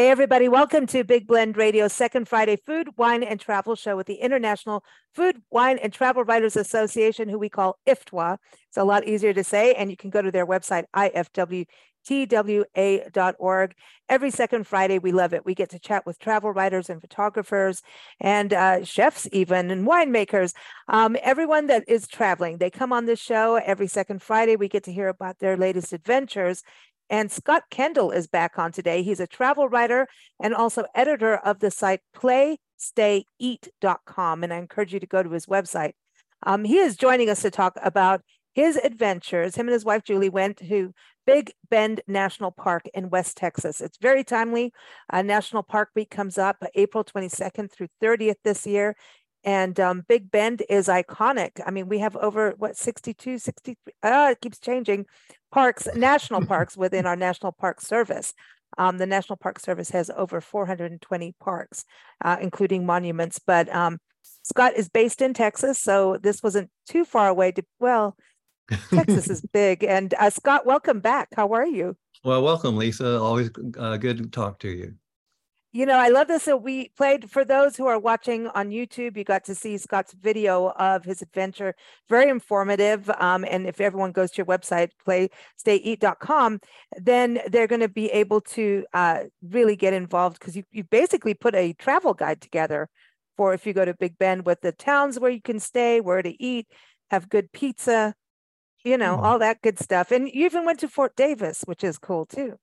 Hey, everybody, welcome to Big Blend Radio's second Friday food, wine, and travel show with the International Food, Wine, and Travel Writers Association, who we call IFTWA. It's a lot easier to say, and you can go to their website, ifwtwa.org. Every second Friday, we love it. We get to chat with travel writers and photographers and uh, chefs, even, and winemakers. Um, everyone that is traveling, they come on this show every second Friday. We get to hear about their latest adventures and Scott Kendall is back on today. He's a travel writer and also editor of the site playstayeat.com. And I encourage you to go to his website. Um, he is joining us to talk about his adventures. Him and his wife, Julie, went to Big Bend National Park in West Texas. It's very timely. Uh, National Park Week comes up April 22nd through 30th this year. And um, Big Bend is iconic. I mean, we have over what 62, 63, uh, it keeps changing parks, national parks within our National Park Service. Um, the National Park Service has over 420 parks, uh, including monuments. But um, Scott is based in Texas, so this wasn't too far away. To well, Texas is big. And uh, Scott, welcome back. How are you? Well, welcome, Lisa. Always uh, good to talk to you you know, I love this. So we played for those who are watching on YouTube. You got to see Scott's video of his adventure, very informative. Um, and if everyone goes to your website, playstayeat.com, then they're going to be able to uh, really get involved because you, you basically put a travel guide together for if you go to Big Bend with the towns where you can stay, where to eat, have good pizza, you know, mm. all that good stuff. And you even went to Fort Davis, which is cool too.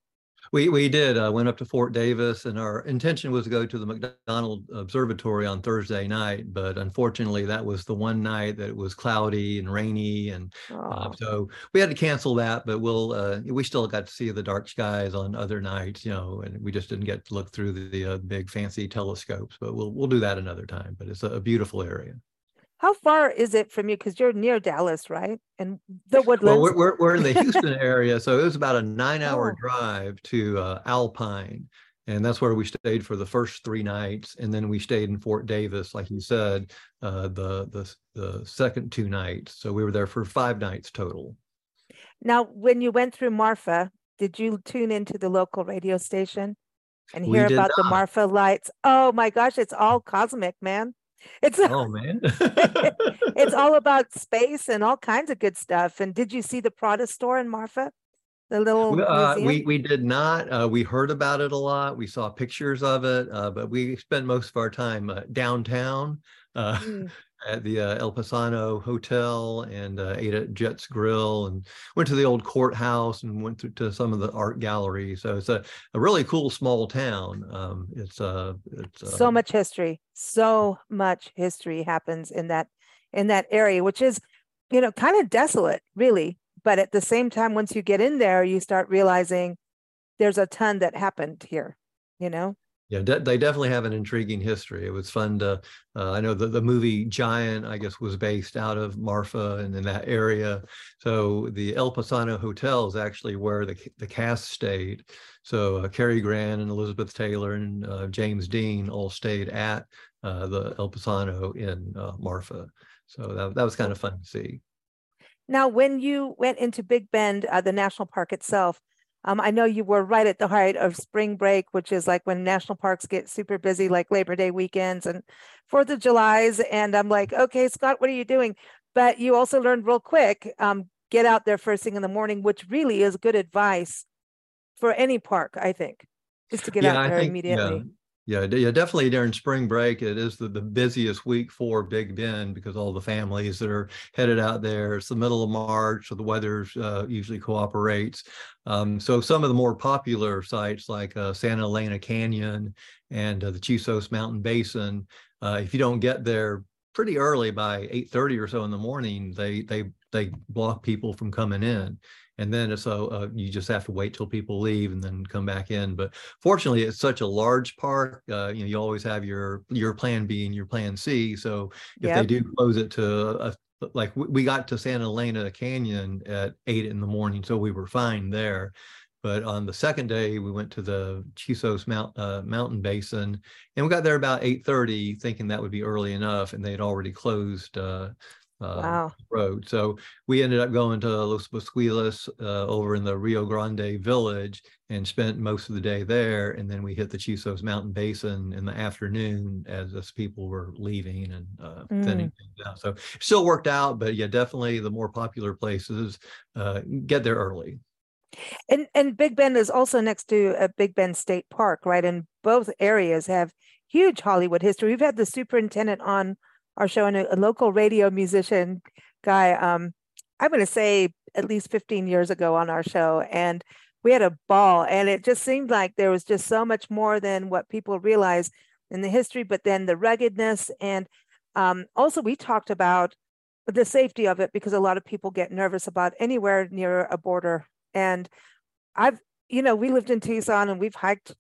We we did. Uh, went up to Fort Davis, and our intention was to go to the McDonald Observatory on Thursday night, but unfortunately, that was the one night that it was cloudy and rainy, and uh, so we had to cancel that. But we'll uh, we still got to see the dark skies on other nights, you know, and we just didn't get to look through the, the uh, big fancy telescopes. But we'll we'll do that another time. But it's a, a beautiful area. How far is it from you? Because you're near Dallas, right? And the Woodlands. Well, we're, we're, in the Houston area, so it was about a nine-hour oh. drive to uh, Alpine, and that's where we stayed for the first three nights, and then we stayed in Fort Davis, like you said, uh, the the the second two nights. So we were there for five nights total. Now, when you went through Marfa, did you tune into the local radio station and hear about not. the Marfa lights? Oh my gosh, it's all cosmic, man. It's oh man, it's all about space and all kinds of good stuff. And did you see the Prada store in Marfa? The little uh, we we did not. Uh, we heard about it a lot. We saw pictures of it, uh, but we spent most of our time uh, downtown. Uh, mm at the uh, El Paisano Hotel and uh, ate at Jet's Grill and went to the old courthouse and went to, to some of the art galleries. So it's a, a really cool small town. Um, it's uh, it's uh, so much history. So much history happens in that in that area, which is you know kind of desolate, really. But at the same time, once you get in there, you start realizing there's a ton that happened here. You know. Yeah, de- they definitely have an intriguing history. It was fun to. Uh, I know that the movie Giant, I guess, was based out of Marfa and in that area. So the El Paisano Hotel is actually where the the cast stayed. So uh, Cary Grant and Elizabeth Taylor and uh, James Dean all stayed at uh, the El Paisano in uh, Marfa. So that that was kind of fun to see. Now, when you went into Big Bend, uh, the national park itself, um, I know you were right at the height of spring break, which is like when national parks get super busy, like Labor Day weekends and Fourth of July's. And I'm like, okay, Scott, what are you doing? But you also learned real quick, um, get out there first thing in the morning, which really is good advice for any park, I think, just to get yeah, out there think, immediately. Yeah. Yeah, yeah, definitely during spring break, it is the, the busiest week for Big Bend because all the families that are headed out there. It's the middle of March, so the weather uh, usually cooperates. Um, so some of the more popular sites like uh, Santa Elena Canyon and uh, the Chisos Mountain Basin, uh, if you don't get there pretty early by 8:30 or so in the morning, they they they block people from coming in and then so uh, you just have to wait till people leave and then come back in but fortunately it's such a large park uh, you know you always have your your plan b and your plan c so if yep. they do close it to a like we got to Santa Elena Canyon at eight in the morning, so we were fine there. But on the second day, we went to the Chisos Mount, uh, Mountain Basin, and we got there about eight thirty, thinking that would be early enough, and they had already closed uh, uh, Wow. road. So we ended up going to Los Boquillas uh, over in the Rio Grande village and spent most of the day there. And then we hit the Chisos Mountain Basin in the afternoon as as people were leaving and uh, thinning things out. So still worked out, but yeah, definitely the more popular places uh, get there early. And and Big Bend is also next to a Big Bend State Park, right? And both areas have huge Hollywood history. We've had the superintendent on our show and a, a local radio musician guy. Um, I'm going to say at least 15 years ago on our show, and we had a ball. And it just seemed like there was just so much more than what people realize in the history, but then the ruggedness and um, also we talked about the safety of it because a lot of people get nervous about anywhere near a border and I've, you know, we lived in Tucson and we've hiked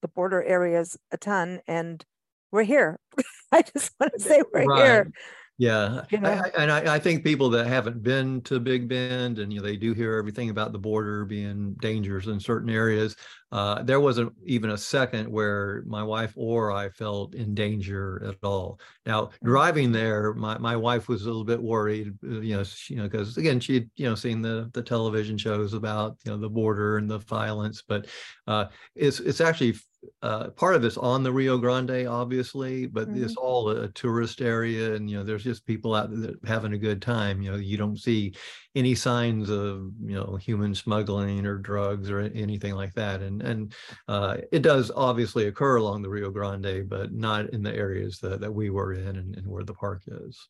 the border areas a ton and we're here. I just want to say we're Right. here. Yeah, You know? I- and I, I think people that haven't been to Big Bend and you know they do hear everything about the border being dangerous in certain areas. Uh, there wasn't even a second where my wife or I felt in danger at all. Now driving there, my, my wife was a little bit worried, uh, you know, she, you know, because again she'd you know seen the the television shows about you know the border and the violence, but uh, it's it's actually uh, part of it's on the Rio Grande, obviously, but it's all a tourist area, and you know, there's just people out there having a good time. You know, you don't see any signs of you know human smuggling or drugs or anything like that, and and uh, it does obviously occur along the Rio Grande, but not in the areas that, that we were in and, and where the park is.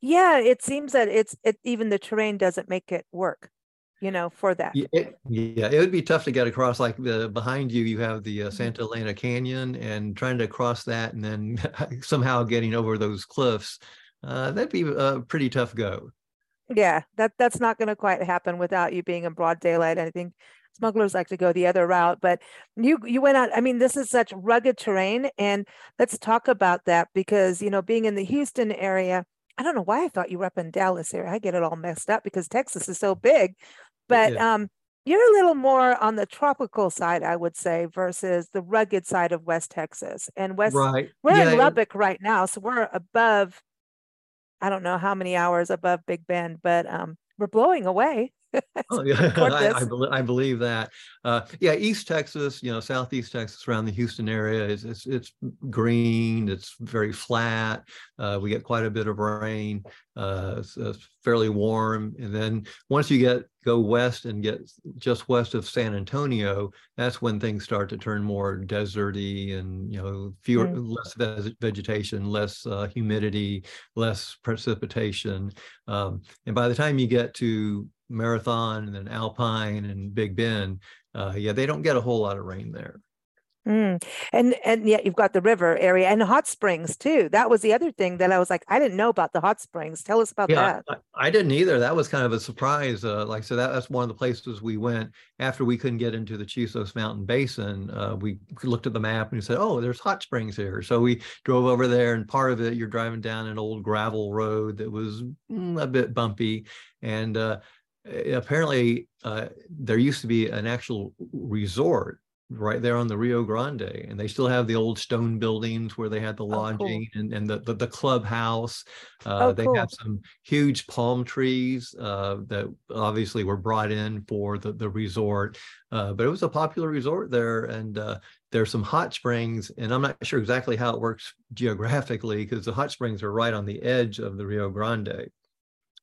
Yeah, it seems that it's it even the terrain doesn't make it work, you know, for that. Yeah, it, yeah, it would be tough to get across. Like the behind you, you have the uh, Santa Elena Canyon, and trying to cross that, and then somehow getting over those cliffs, uh, that'd be a pretty tough go. Yeah, that that's not going to quite happen without you being in broad daylight. I think smugglers like to go the other route, but you you went out. I mean, this is such rugged terrain, and let's talk about that because you know, being in the Houston area, I don't know why I thought you were up in Dallas area. I get it all messed up because Texas is so big, but Yeah. um, you're a little more on the tropical side, I would say, versus the rugged side of West Texas and West. Right. We're Yeah, in Lubbock right now, so we're above. I don't know how many hours above Big Bend, but um, we're blowing away. Oh, yeah, I, I, this. I believe that. Uh, yeah, East Texas, you know, Southeast Texas around the Houston area is it's, it's green. It's very flat. Uh, we get quite a bit of rain. Uh, it's, it's fairly warm. And then once you get go west and get just west of San Antonio, that's when things start to turn more deserty and you know fewer less veg- vegetation, less uh, humidity, less precipitation. Um, and by the time you get to Marathon and then Alpine and Big Bend, uh, yeah, they don't get a whole lot of rain there. Mm. And and yet you've got the river area and hot springs too. That was the other thing that I was like, I didn't know about the hot springs. Tell us about Yeah, that. I, I didn't either. That was kind of a surprise. Uh, like I said, that, that's one of the places we went after we couldn't get into the Chisos Mountain Basin. Uh, we looked at the map and we said, "Oh, there's hot springs here." So we drove over there, and part of it, you're driving down an old gravel road that was mm, a bit bumpy, and uh, apparently uh, there used to be an actual resort right there on the Rio Grande, and they still have the old stone buildings where they had the Oh, cool. lodging and, and the, the the clubhouse. Uh, Oh, they cool. have some huge palm trees uh, that obviously were brought in for the the resort, uh, but it was a popular resort there, and uh, there's some hot springs, and I'm not sure exactly how it works geographically because the hot springs are right on the edge of the Rio Grande.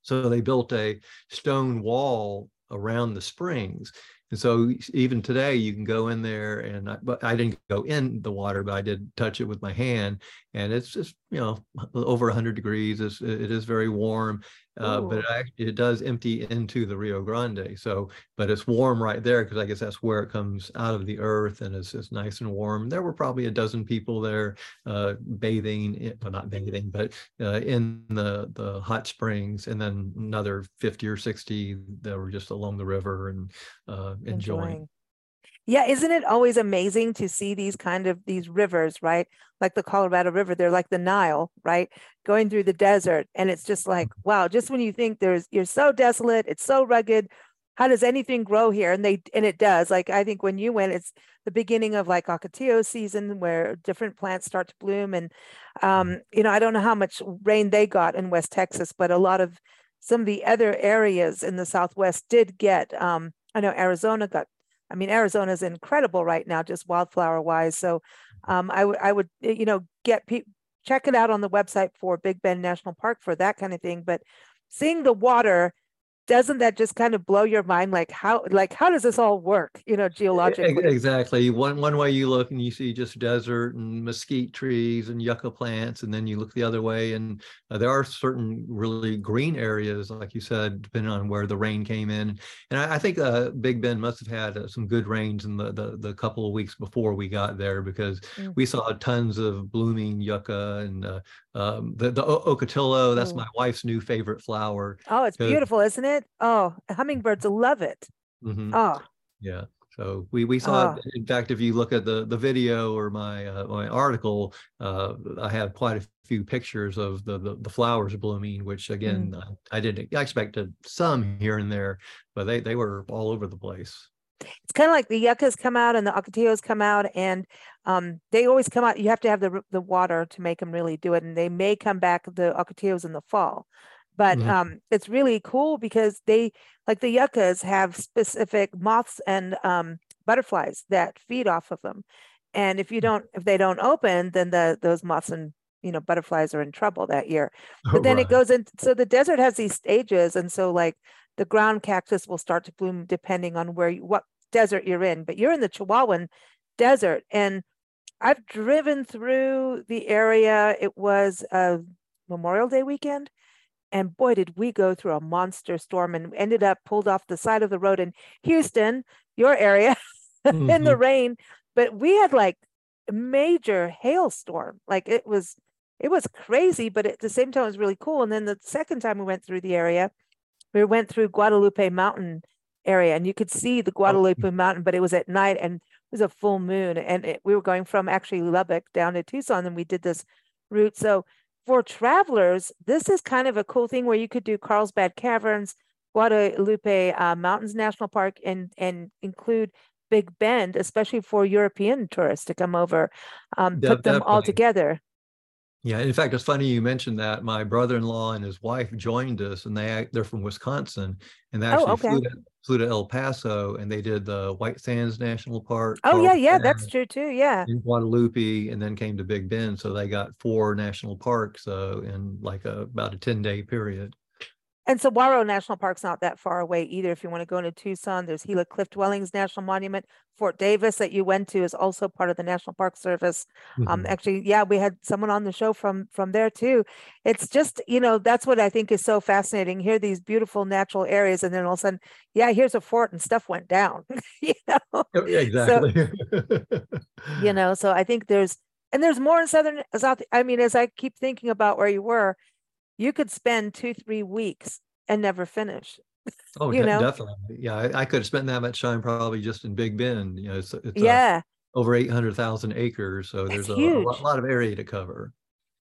So they built a stone wall around the springs. And so even today you can go in there and I, but I didn't go in the water, but I did touch it with my hand and it's just, you know, over 100 degrees. It's, it is very warm, uh, but it, it does empty into the Rio Grande. So, but it's warm right there because I guess that's where it comes out of the earth and it's, it's nice and warm. There were probably a dozen people there uh, bathing, in- well, not bathing, but uh, in the the hot springs, and then another 50 or 60 that were just along the river and enjoying. Enjoying. Yeah, isn't it always amazing to see these kind of these rivers, right? Like the Colorado River, they're like the Nile, right? Going through the desert. And it's just like, wow, just when you think there's you're so desolate, it's so rugged. How does anything grow here? And they and it does. Like I think when you went, it's the beginning of like ocotillo season where different plants start to bloom. And um, you know, I don't know how much rain they got in West Texas, but a lot of some of the other areas in the southwest did get um, I know Arizona got I mean, Arizona is incredible right now, just wildflower wise. So um, I would I would eh, you know get people check it out on the website for Big Bend National Park for that kind of thing. But seeing the water doesn't that just kind of blow your mind like how like how does this all work you know geologically? exactly. One one way you look and you see just desert and mesquite trees and yucca plants and then you look the other way and uh, there are certain really green areas like you said depending on where the rain came in. And i, I think uh, big bend must have had uh, some good rains in the, the, the couple of weeks before we got there because mm. we saw tons of blooming yucca and uh, um, the, the ocotillo that's mm. my wife's new favorite flower oh it's beautiful isn't it oh hummingbirds love it mm-hmm. oh yeah so we we saw oh. in fact if you look at the the video or my uh, my article uh, i have quite a few pictures of the the, the flowers blooming which again mm. I, I didn't i expected some here and there but they they were all over the place it's kind of like the yuccas come out and the ocotillos come out and um, they always come out you have to have the the water to make them really do it and they may come back the ocotillos in the fall but mm-hmm. um, it's really cool because they like the yuccas have specific moths and um, butterflies that feed off of them and if you mm. don't if they don't open then the those moths and you know butterflies are in trouble that year but oh, then right. it goes in so the desert has these stages and so like the ground cactus will start to bloom depending on where you, what desert you're in, but you're in the Chihuahuan desert. And I've driven through the area. It was a Memorial Day weekend. And boy, did we go through a monster storm and ended up pulled off the side of the road in Houston, your area, mm-hmm. in the mm-hmm. rain. But we had like major hailstorm. Like it was, it was crazy, but at the same time, it was really cool. And then the second time we went through the area, we went through Guadalupe Mountain area and you could see the oh, Guadalupe Mountain, but it was at night and it was a full moon. And it, we were going from actually Lubbock down to Tucson and we did this route. So for travelers, this is kind of a cool thing where you could do Carlsbad Caverns, Guadalupe uh, Mountains National Park, and and include Big Bend, especially for European tourists to come over, um, put them all together. Yeah, in fact, it's funny you mentioned that. My brother-in-law and his wife joined us, and they they're from Wisconsin, and they oh, actually oh, okay. flew, to, flew to El Paso, and they did the White Sands National Park. Oh yeah, yeah, that's true too. Yeah, in Guadalupe, and then came to Big Bend, so they got four national parks uh, in like a, about a ten day period. And Saguaro National Park's not that far away either. If you want to go into Tucson, there's Gila Cliff Dwellings National Monument. Fort Davis that you went to is also part of the National Park Service. Um, mm-hmm. Um, actually, yeah, we had someone on the show from from there too. It's just you know that's what I think is so fascinating. Here, these beautiful natural areas, and then all of a sudden, yeah, here's a fort, and stuff went down. you know, oh, yeah, exactly. So, you know, so I think there's and there's more in southern South. I mean, as I keep thinking about where you were, you could spend two, three weeks and never finish. Oh, you know? definitely. Yeah, I, I, could have spent that much time probably just in Big Bend. You know, it's, it's yeah. over 800,000 acres. So there's a, a, lot of area to cover.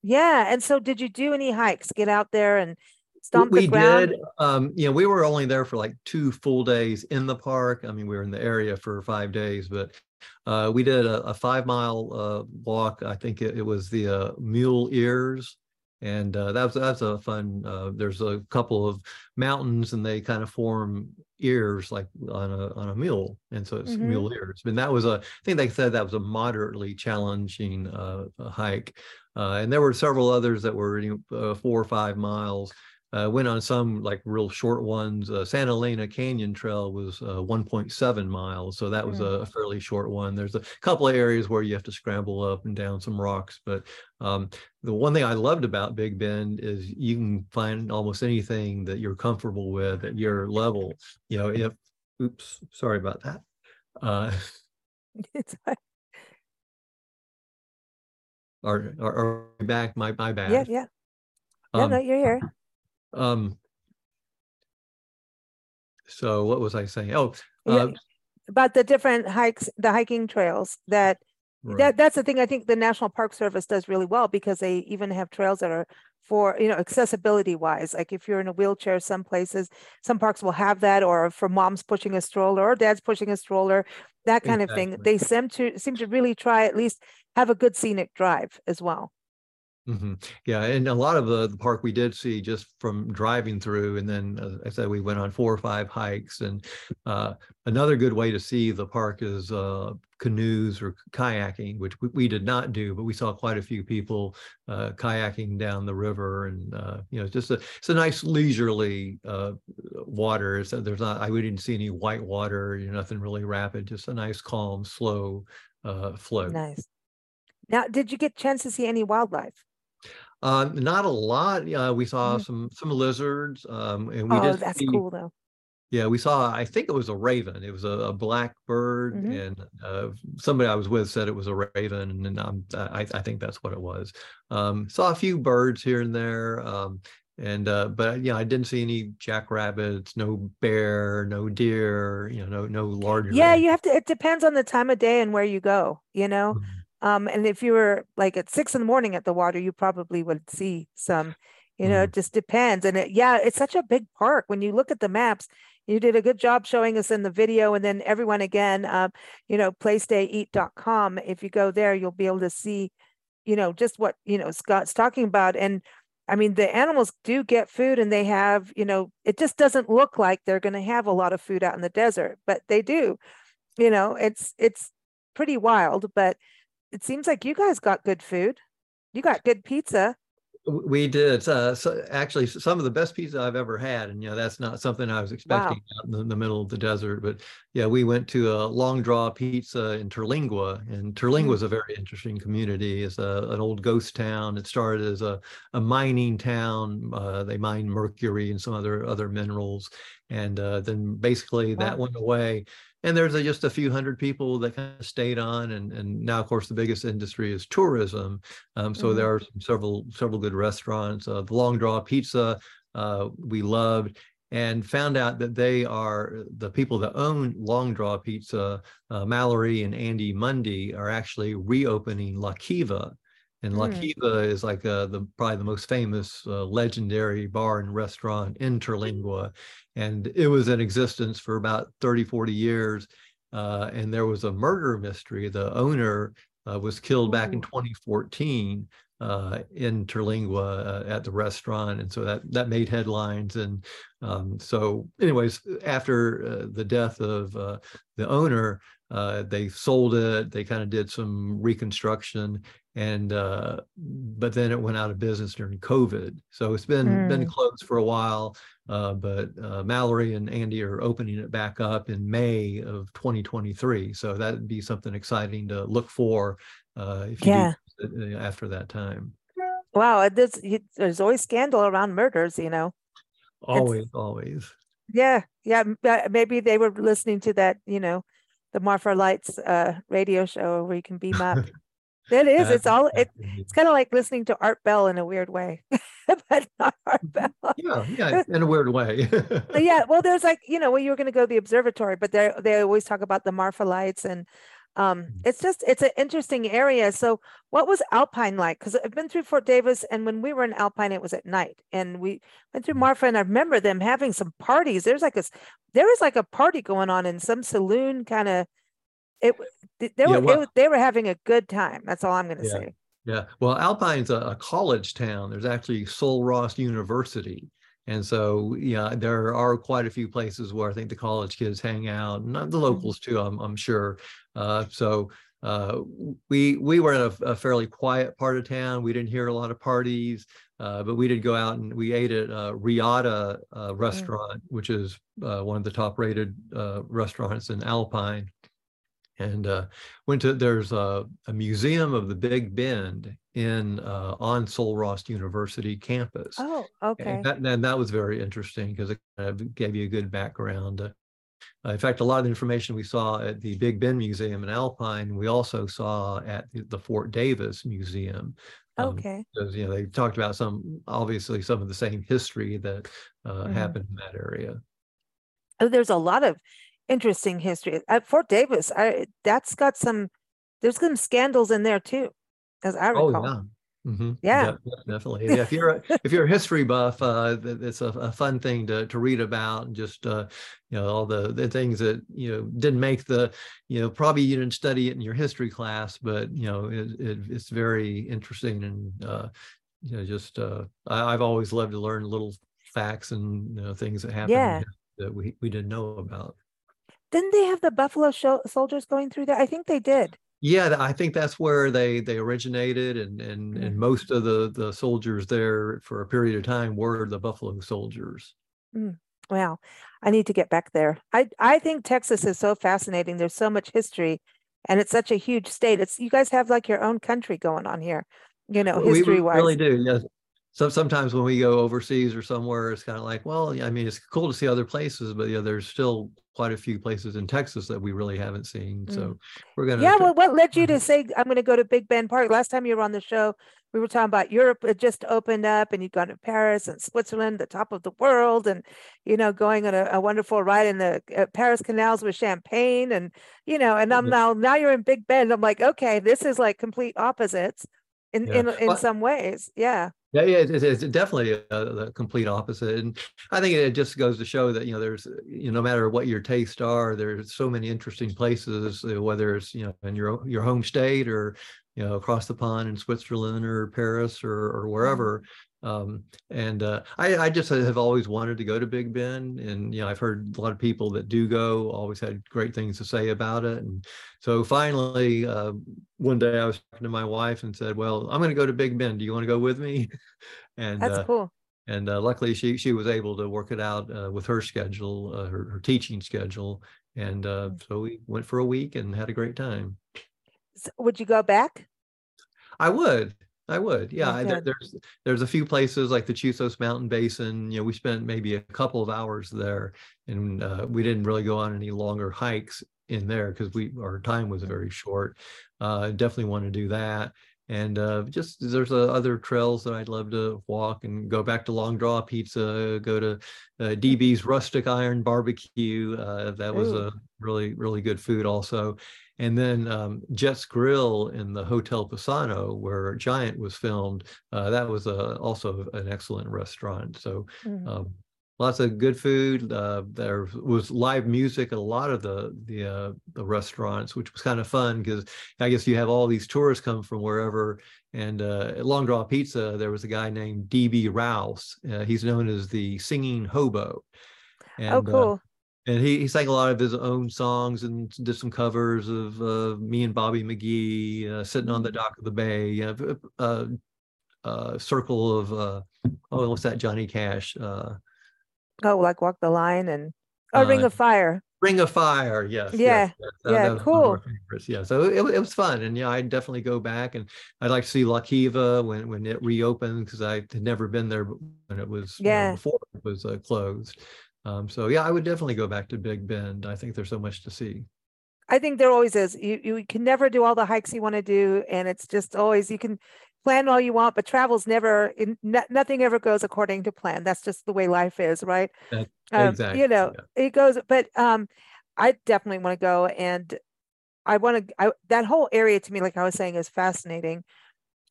Yeah. And so did you do any hikes? Get out there and stomp we, the ground? did. Um, you know, we were only there for like two full days in the park. I mean, we were in the area for five days, but uh, we did a, a five mile uh, walk. I think it, it was the uh, Mule Ears and uh, that's that's a fun. Uh, there's a couple of mountains, and they kind of form ears like on a on a mule, and so it's mm-hmm. mule ears. And that was a, I think they said that was a moderately challenging uh, hike, uh, and there were several others that were you know, uh, four or five miles. Uh, went on some like real short ones. Uh, Santa Elena Canyon Trail was uh, 1.7 miles, so that was mm. a fairly short one. There's a couple of areas where you have to scramble up and down some rocks, but um, the one thing I loved about Big Bend is you can find almost anything that you're comfortable with at your level. You know, if oops, sorry about that. Uh, it's are, are, are back? My my bad. Yeah, yeah. Um, no, you're here. Um, so what was I saying? Oh, uh, about the different hikes, the hiking trails that Right. that that's the thing I think the National Park Service does really well because they even have trails that are for you know accessibility wise. Like if you're in a wheelchair, some places, some parks will have that, or for moms pushing a stroller or dad's pushing a stroller, that kind of thing. They seem to seem to really try at least have a good scenic drive as well. Hmm Yeah, and a lot of the, the park we did see just from driving through, and then uh, I said we went on four or five hikes. And uh, another good way to see the park is uh, canoes or kayaking, which we, we did not do, but we saw quite a few people uh, kayaking down the river, and uh, you know, just a it's a nice leisurely uh, water. So there's not I we didn't see any white water, you know, nothing really rapid, just a nice, calm, slow flow. Nice. Now, did you get a chance to see any wildlife? Uh, not a lot. Uh, we saw Mhm. some some lizards, um, and we Oh, did that's see, cool though. Yeah, we saw. I think it was a raven. It was a, a black bird, Mhm. and uh, somebody I was with said it was a raven, and, and um, I I think that's what it was. Um, saw a few birds here and there, um, and uh, but yeah, I didn't see any jackrabbits, no bear, no deer. You know, no no larger. Yeah, you have to. It depends on the time of day and where you go. You know. Mhm. Um, and if you were like at six in the morning at the water, you probably would see some, you know, it just depends. And it, yeah, it's such a big park. When you look at the maps, you did a good job showing us in the video. And then everyone again, um, you know, playstayeat.com. If you go there, you'll be able to see, you know, just what, you know, Scott's talking about. And I mean, the animals do get food and they have, you know, it just doesn't look like they're going to have a lot of food out in the desert, but they do. You know, it's it's pretty wild, but it seems like you guys got good food. You got good pizza. We did. Uh, so actually, some of the best pizza I've ever had, and you know that's not something I was expecting out in the, the middle of the desert. But yeah, we went to a Long Draw Pizza in Terlingua, and Terlingua Mm. is a very interesting community. It's a, an old ghost town. It started as a, a mining town. Uh, they mined mercury and some other other minerals, and uh, then basically that went away. And there's a, just a few hundred people that kind of stayed on, and and now of course the biggest industry is tourism. Um, so Mhm. there are several several good restaurants. Uh, the Long Draw Pizza uh, we loved, and found out that they are the people that own Long Draw Pizza. Uh, Mallory and Andy Mundy are actually reopening La Kiva. And La Mm. Is like uh, the probably the most famous uh, legendary bar and restaurant in Terlingua. And it was in existence for about 30, 40 years. Uh, and there was a murder mystery. The owner uh, was killed back in 2014 uh, in Terlingua uh, at the restaurant, and so that that made headlines. And um, so, anyways, after uh, the death of uh, the owner, uh, they sold it. They kind of did some reconstruction, and uh, but then it went out of business during COVID. So it's been been Mm. closed for a while. Uh, but uh, Mallory and Andy are opening it back up in May of 2023. So that'd be something exciting to look for uh, if you Yeah. do uh, after that time. Wow, there's there's always scandal around murders, you know. Always, always. Yeah, yeah. uh, Maybe they were listening to that, you know, the Marfa Lights uh, radio show where you can beam up. It is. It's all. It, it's kind of like listening to Art Bell in a weird way, but not Art Bell. yeah, yeah, in a weird way. Yeah, well, there's like you know, well, you were going to go to the observatory, but they they always talk about the Marfa lights, and um, Mhm. it's just it's an interesting area. So, what was Alpine like? Because I've been through Fort Davis, and when we were in Alpine, it was at night, and we went through Mhm. Marfa, and I remember them having some parties. There's like a there was like a party going on in some saloon kind of. It they Yeah, were it well- was- they were having a good time. That's all I'm going to Yeah. say. Yeah, well, Alpine's a, a college town. There's actually Sul Ross University. And so, yeah, there are quite a few places where I think the college kids hang out, and the locals too, I'm, I'm sure. Uh, so uh, we we were in a, a fairly quiet part of town. We didn't hear a lot of parties, uh, but we did go out and we ate at uh, Reata uh, restaurant, which is uh, one of the top rated uh, restaurants in Alpine and uh, went to there's a, a museum of the Big Bend in uh, on Sul Ross University campus. Oh, okay. And that, and that was very interesting because it kind of gave you a good background. Uh, in fact, a lot of the information we saw at the Big Bend Museum in Alpine, we also saw at the, Fort Davis Museum. um, Okay. Because you know they talked about some obviously some of the same history that uh, Mhm. happened in that area. Oh, there's a lot of interesting history. At Fort Davis, I that's got some. There's some scandals in there too, as I Oh, recall. yeah. Mhm. Yeah. De- Definitely. Yeah, If you're, a- if you're a history buff, uh, it's a, a fun thing to, to read about and just, uh, you know, all the, the things that, you know, didn't make the, you know, probably you didn't study it in your history class, but, you know, it, it, it's very interesting and, uh, you know, just, uh, I, I've always loved to learn little facts and, you know, things that happen Yeah. that we, we didn't know about. Didn't they have the Buffalo soldiers going through there? I think they did. Yeah, I think that's where they they originated, and and and Mhm. most of the the soldiers there for a period of time were the Buffalo soldiers. Wow, I need to get back there. I I think Texas is so fascinating. There's so much history, and it's such a huge state. It's you guys have like your own country going on here, you know, history wise. We really do. Yes. So sometimes when we go overseas or somewhere, it's kind of like, well, I mean, it's cool to see other places, but yeah, there's still quite a few places in Texas that we really haven't seen. So we're gonna. Mm. Yeah, well, what led you to Mhm. say I'm going to go to Big Bend Park? Last time you were on the show, we were talking about Europe had just opened up, and you've gone to Paris and Switzerland, the top of the world, and you know, going on a, a wonderful ride in the uh, Paris canals with champagne, and you know, and I'm Mhm. now now you're in Big Bend. I'm like, okay, this is like complete opposites in Yeah. in in Well, some ways. Yeah, Yeah, yeah, it- it's definitely a, the complete opposite, and I think it just goes to show that you know there's you know no matter what your tastes are, there's so many interesting places, uh, whether it's you know in your your home state or you know across the pond in Switzerland or Paris or or wherever. Um, and uh, I I just have always wanted to go to Big Bend, and you know I've heard a lot of people that do go always had great things to say about it, and so finally uh, one day I was talking to my wife and said, "Well, I'm going to go to Big Bend. Do you want to go with me?" and that's uh, cool. and uh, luckily she she was able to work it out uh, with her schedule, uh, her her teaching schedule, and uh, Mm. so we went for a week and had a great time. S- would you go back? I would. I would. Yeah, I- there- there's there's a few places like the Chisos Mountain Basin. You know, we spent maybe a couple of hours there, and uh, we didn't really go on any longer hikes in there because we our time was very short. Uh, definitely want to do that. And uh, just there's uh, other trails that I'd love to walk and go back to Long Draw Pizza, go to uh, DB's Rustic Iron Barbecue. Uh, that was Ooh. a really really good food also. And then um, Jet's Grill in the Hotel Paisano, where Giant was filmed, uh, that was uh, also an excellent restaurant. So Mhm. um, lots of good food. Uh, there was live music at a lot of the the, uh, the restaurants, which was kind of fun because I guess you have all these tourists come from wherever. And uh, at Long Draw Pizza, there was a guy named DB Rouse. Uh, he's known as the singing hobo. And, oh, cool. And he, he sang a lot of his own songs and did some covers of uh, me and Bobby McGee uh, sitting on the Mm. dock of the bay. You know, uh, uh, circle of uh, oh, what's that? Johnny Cash. Uh, oh, like walk the line and oh, Ring uh, of Fire. Ring of Fire. Yes. Yeah, Yes, yes, yeah, that was one of our cool. Yeah. So it, it was fun, and yeah, I'd definitely go back, and I'd like to see La Kiva when when it reopened because I had never been there when it was you know, Yeah. before it was uh, closed. Um, so yeah, I would definitely go back to Big Bend. I think there's so much to see. I think there always is. You you can never do all the hikes you want to do, and it's just always you can plan all you want, but travel's never in no, nothing ever goes according to plan. That's just the way life is, right? That- Um, exactly, You know, it goes, but um, I definitely want to go, and I want to. I, that whole area to me, like I was saying, is fascinating.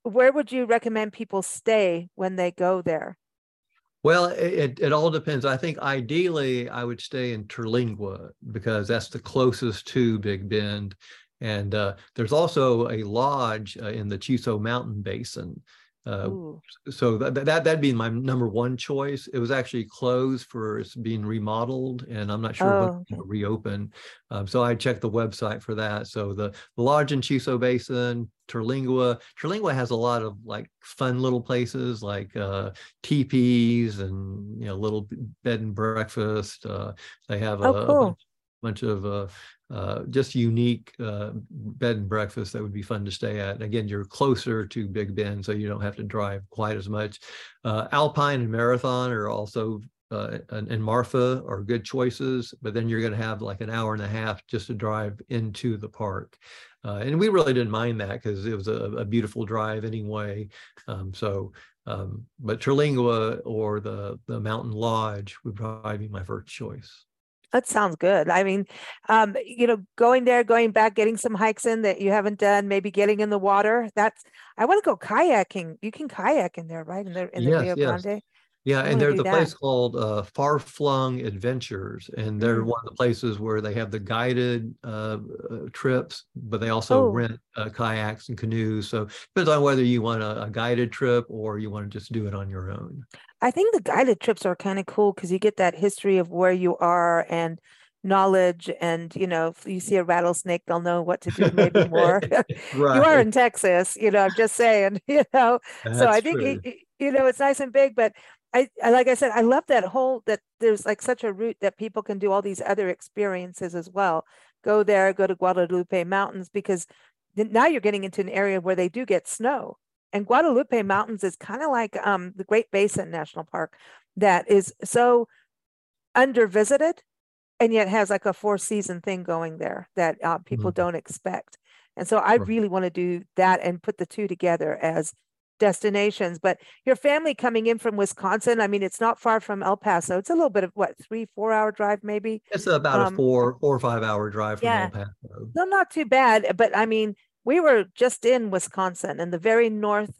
Where would you recommend people stay when they go there? Well, it, it, all depends. I think ideally I would stay in Terlingua because that's the closest to Big Bend. And uh, there's also a lodge uh, in the Chisos Mountain Basin. Uh, so that, that that'd be my number one choice. It was actually closed for it's being remodeled, and I'm not sure Oh, when it'll reopen. Um, so I checked the website for that. So the, the lodge in Chisos Basin, Terlingua. Terlingua has a lot of like fun little places like uh, teepees and you know little bed and breakfast. Uh, they have a, Oh, a cool. bunch, bunch of uh, just unique uh, bed and breakfast that would be fun to stay at. And again, you're closer to Big Bend, so you don't have to drive quite as much. Uh, Alpine and Marathon are also, uh, and, and Marfa are good choices, but then you're going to have like an hour and a half just to drive into the park. Uh, and we really didn't mind that because it was a, a beautiful drive anyway. Um, so, um, but Terlingua or the the Mountain Lodge would probably be my first choice. That sounds good. I mean, um, you know, going there, going back, getting some hikes in that you haven't done, maybe getting in the water. That's I want to go kayaking. You can kayak in there, right? In the in the Yes, Rio yes. Grande. Yeah, and there's do a place called uh, Far Flung Adventures, and they're Mm. one of the places where they have the guided uh, uh, trips, but they also Oh. rent uh, kayaks and canoes. So depends on whether you want a, a guided trip or you want to just do it on your own. I think the guided trips are kind of cool because you get that history of where you are and knowledge. And, you know, if you see a rattlesnake, they'll know what to do maybe more. You are in Texas, you know, I'm just saying, you know. So I think, it- you know, it's nice and big, but I, I, like I said, I love that whole, that there's like such a route that people can do all these other experiences as well. Go there, go to Guadalupe Mountains, because now you're getting into an area where they do get snow. And Guadalupe Mountains is kind of like um, the Great Basin National Park that is so undervisited and yet has like a four season thing going there that uh, people Mhm. don't expect. And so I really want to do that and put the two together as destinations. But your family coming in from Wisconsin, I mean, it's not far from El Paso. It's a little bit of what, three, four hour drive maybe? It's about um, a four, four or five hour drive from yeah. El Paso. No, not too bad. But I mean, we were just in Wisconsin in the very north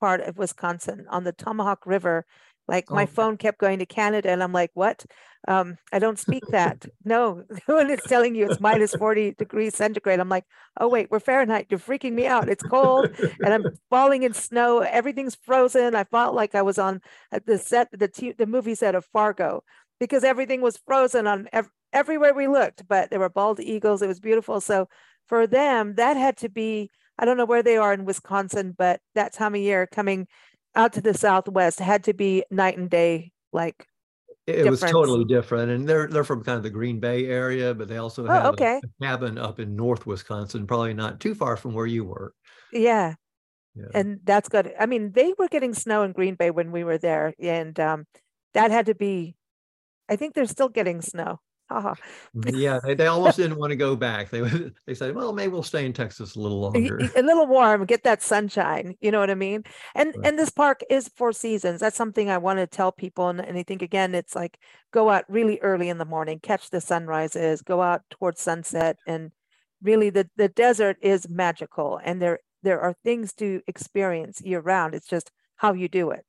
part of Wisconsin on the Tomahawk River. Like my Oh. phone kept going to Canada, and I'm like, "What? Um, I don't speak that." no, when it's telling you it's minus 40 degrees centigrade, I'm like, "Oh wait, we're Fahrenheit. You're freaking me out. It's cold, and I'm falling in snow. Everything's frozen. I felt like I was on uh, the set, the t- the movie set of Fargo, because everything was frozen on ev- everywhere we looked. But there were bald eagles. It was beautiful. So for them, that had to be. I don't know where they are in Wisconsin, but that time of year coming out to the southwest had to be night and day. Like, It it was totally different, and they're they're from kind of the Green Bay area, but they also Oh, have a- okay. a cabin up in North Wisconsin, probably not too far from where you were. yeah, Yeah. and that's good. I mean, they were getting snow in Green Bay when we were there, and um, that had to be. I think they're still getting snow. Uh-huh. Haha. Yeah, they, they almost didn't want to go back. They they said, "Well, maybe we'll stay in Texas a little longer." a little warm, get that sunshine. You know what I mean? And Right. and this park is four seasons. That's something I want to tell people. And, and I think again, it's like go out really early in the morning, catch the sunrises, go out towards sunset, and really the the desert is magical, and there there are things to experience year round. It's just how you do it.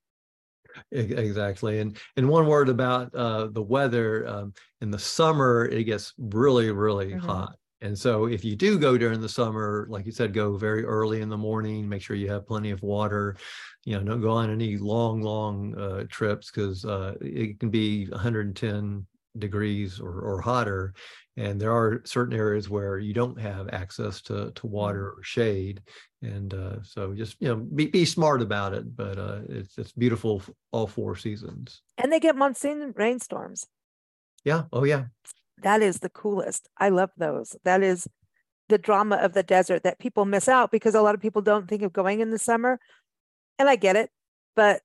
Exactly. And and one word about uh, the weather. Um, in the summer, it gets really, really Mhm. hot. And so if you do go during the summer, like you said, go very early in the morning, make sure you have plenty of water. You know, don't go on any long, long uh, trips because uh, it can be 110 degrees or, or hotter. And there are certain areas where you don't have access to, to water or shade. And uh, so just, you know, be, be smart about it. But uh, it's, it's beautiful all four seasons. And they get monsoon rainstorms. Yeah. Oh, yeah. That is the coolest. I love those. That is the drama of the desert that people miss out because a lot of people don't think of going in the summer. And I get it, but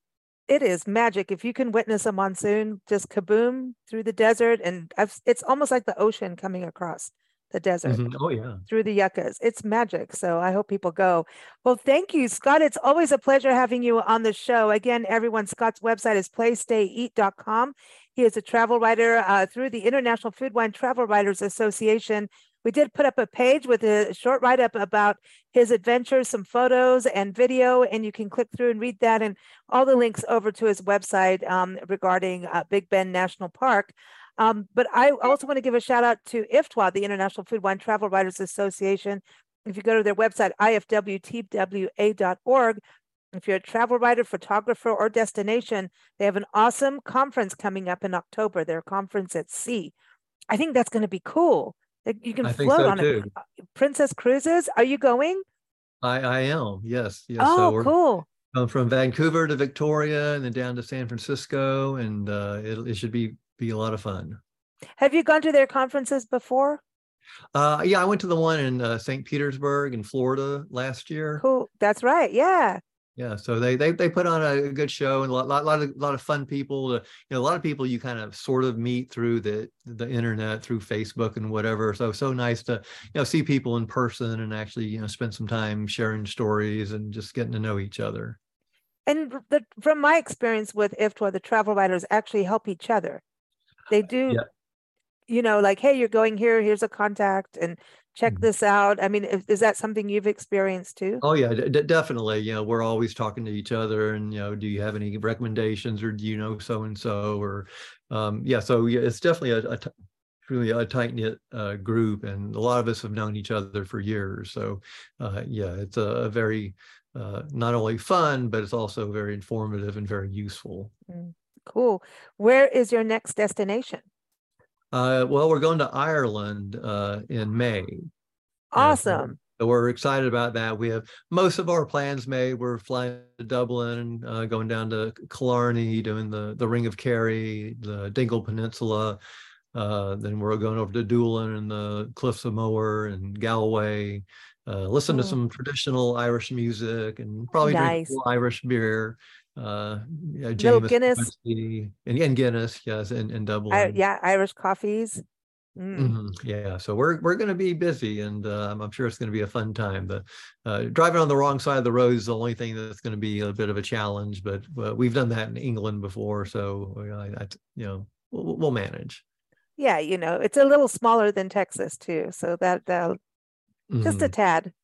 it is magic if you can witness a monsoon just kaboom through the desert and I've, it's almost like the ocean coming across the desert Mhm. Oh, yeah. through the yuccas. It's magic. So I hope people go. Well, thank you, Scott. It's always a pleasure having you on the show. Again, everyone, Scott's website is playstayeat.com. He is a travel writer uh, through the International Food Wine Travel Writers Association. We did put up a page with a short write up about his adventures, some photos and video, and you can click through and read that and all the links over to his website um, regarding uh, Big Bend National Park. Um, but I also want to give a shout out to IFTWA, the International Food Wine Travel Writers Association. If you go to their website, ifwtwa.org, if you're a travel writer, photographer, or destination, they have an awesome conference coming up in October, their conference at sea. I think that's going to be cool. That You can I float so on too. a Princess Cruises. Are you going? I, I am. Yes. Yes. oh, so we're cool. going from Vancouver to Victoria and then down to San Francisco. And uh, it, it should be, be a lot of fun. Have you gone to their conferences before? Uh, yeah, I went to the one in uh, St. Petersburg in Florida last year. Cool. That's right. Yeah. Yeah, so they they they put on a good show and a lot lot, lot of lot of fun people. To, you know, a lot of people you kind of sort of meet through the the internet, through Facebook and whatever. So so nice to you know see people in person and actually you know spend some time sharing stories and just getting to know each other. And the, from my experience with IFTWA, the travel writers actually help each other. They do Yeah. you know, like, hey, you're going here, here's a contact and check Mhm. this out. I mean, is, that something you've experienced too? Oh yeah, d- d- definitely. You know, we're always talking to each other, and you know, do you have any recommendations, or do you know so and so, or um, yeah. So yeah, it's definitely a, a t- really a tight knit uh, group, and a lot of us have known each other for years. So uh, yeah, it's a, a very uh, not only fun, but it's also very informative and very useful. Cool. Where is your next destination? Uh, well, we're going to Ireland uh, in May. Awesome. So we're excited about that. We have most of our plans made. We're flying to Dublin, uh, going down to Killarney, doing the the Ring of Kerry, the Dingle Peninsula. Uh, then we're going over to Doolin and the Cliffs of Moher and Galway. Uh, listen to Oh. some traditional Irish music and probably drink Nice. little Irish beer. Uh, yeah, Little Jameson Guinness. and, and Guinness, yes, in, in Dublin. I, yeah, Irish coffees. Mm. Mhm, Yeah, so we're we're going to be busy, and uh, I'm sure it's going to be a fun time. The uh, driving on the wrong side of the road is the only thing that's going to be a bit of a challenge, but uh, we've done that in England before, so uh, I, you know we'll, we'll manage. Yeah, you know, it's a little smaller than Texas too, so that that just a Mhm, tad.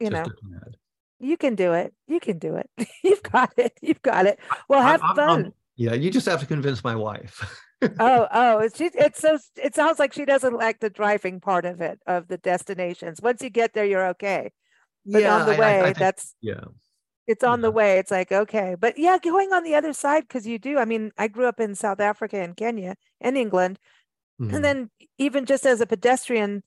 You know, just a tad. You can do it. You can do it. You've got it. You've got it. Well, have I'm- I'm- fun. yeah, you just have to convince my wife. oh, oh, it's just, it's so it sounds like she doesn't like the driving part of it of the destinations. Once you get there, you're okay. But yeah, on the I- I- way, I think- that's yeah, it's on the way. It's like okay, but yeah, going on the other side because you do. I mean, I grew up in South Africa and Kenya and England, mhm, and then even just as a pedestrian,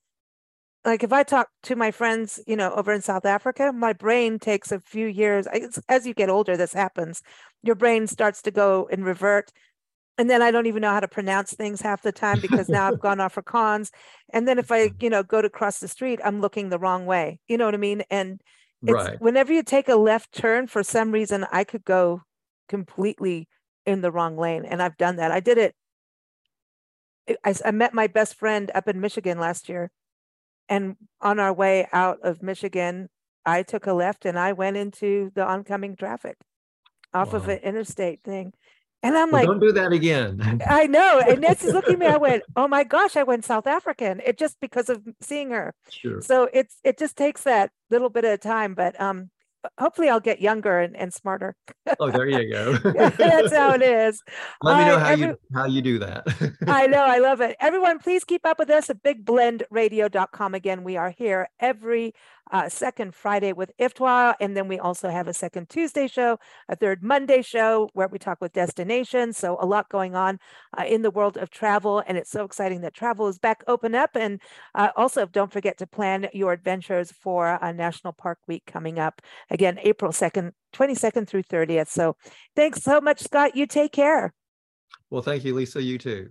like if I talk to my friends, you know, over in South Africa, my brain takes a few years. As you get older, this happens. Your brain starts to go and revert. And then I don't even know how to pronounce things half the time because now I've gone off for cons. And then if I, you know, go to cross the street, I'm looking the wrong way. You know what I mean? And it's right. whenever you take a left turn, for some reason, I could go completely in the wrong lane. And I've done that. I did it. I, I met my best friend up in Michigan last year. And on our way out of Michigan, I took a left and I went into the oncoming traffic off of an interstate thing. And I'm Well, like, don't do that again. I know. And Nancy's looking at me. I went, oh my gosh, I went South African. It just because of seeing her. sure. So it's it just takes that little bit of time, but um hopefully I'll get younger and, and smarter. Oh, there you go. That's how it is. Let me know how every- you how you do that. I know, I love it. Everyone, please keep up with us at bigblendradio.com. Again, we are here every uh, second Friday with IFWTWA, and then we also have a second Tuesday show, a third Monday show where we talk with destinations. So a lot going on uh, in the world of travel, and it's so exciting that travel is back open up. And uh, also, don't forget to plan your adventures for uh, National Park Week coming up again, April second, twenty second through thirtieth. So thanks so much, Scott. You take care. well, thank you, Lisa. You too.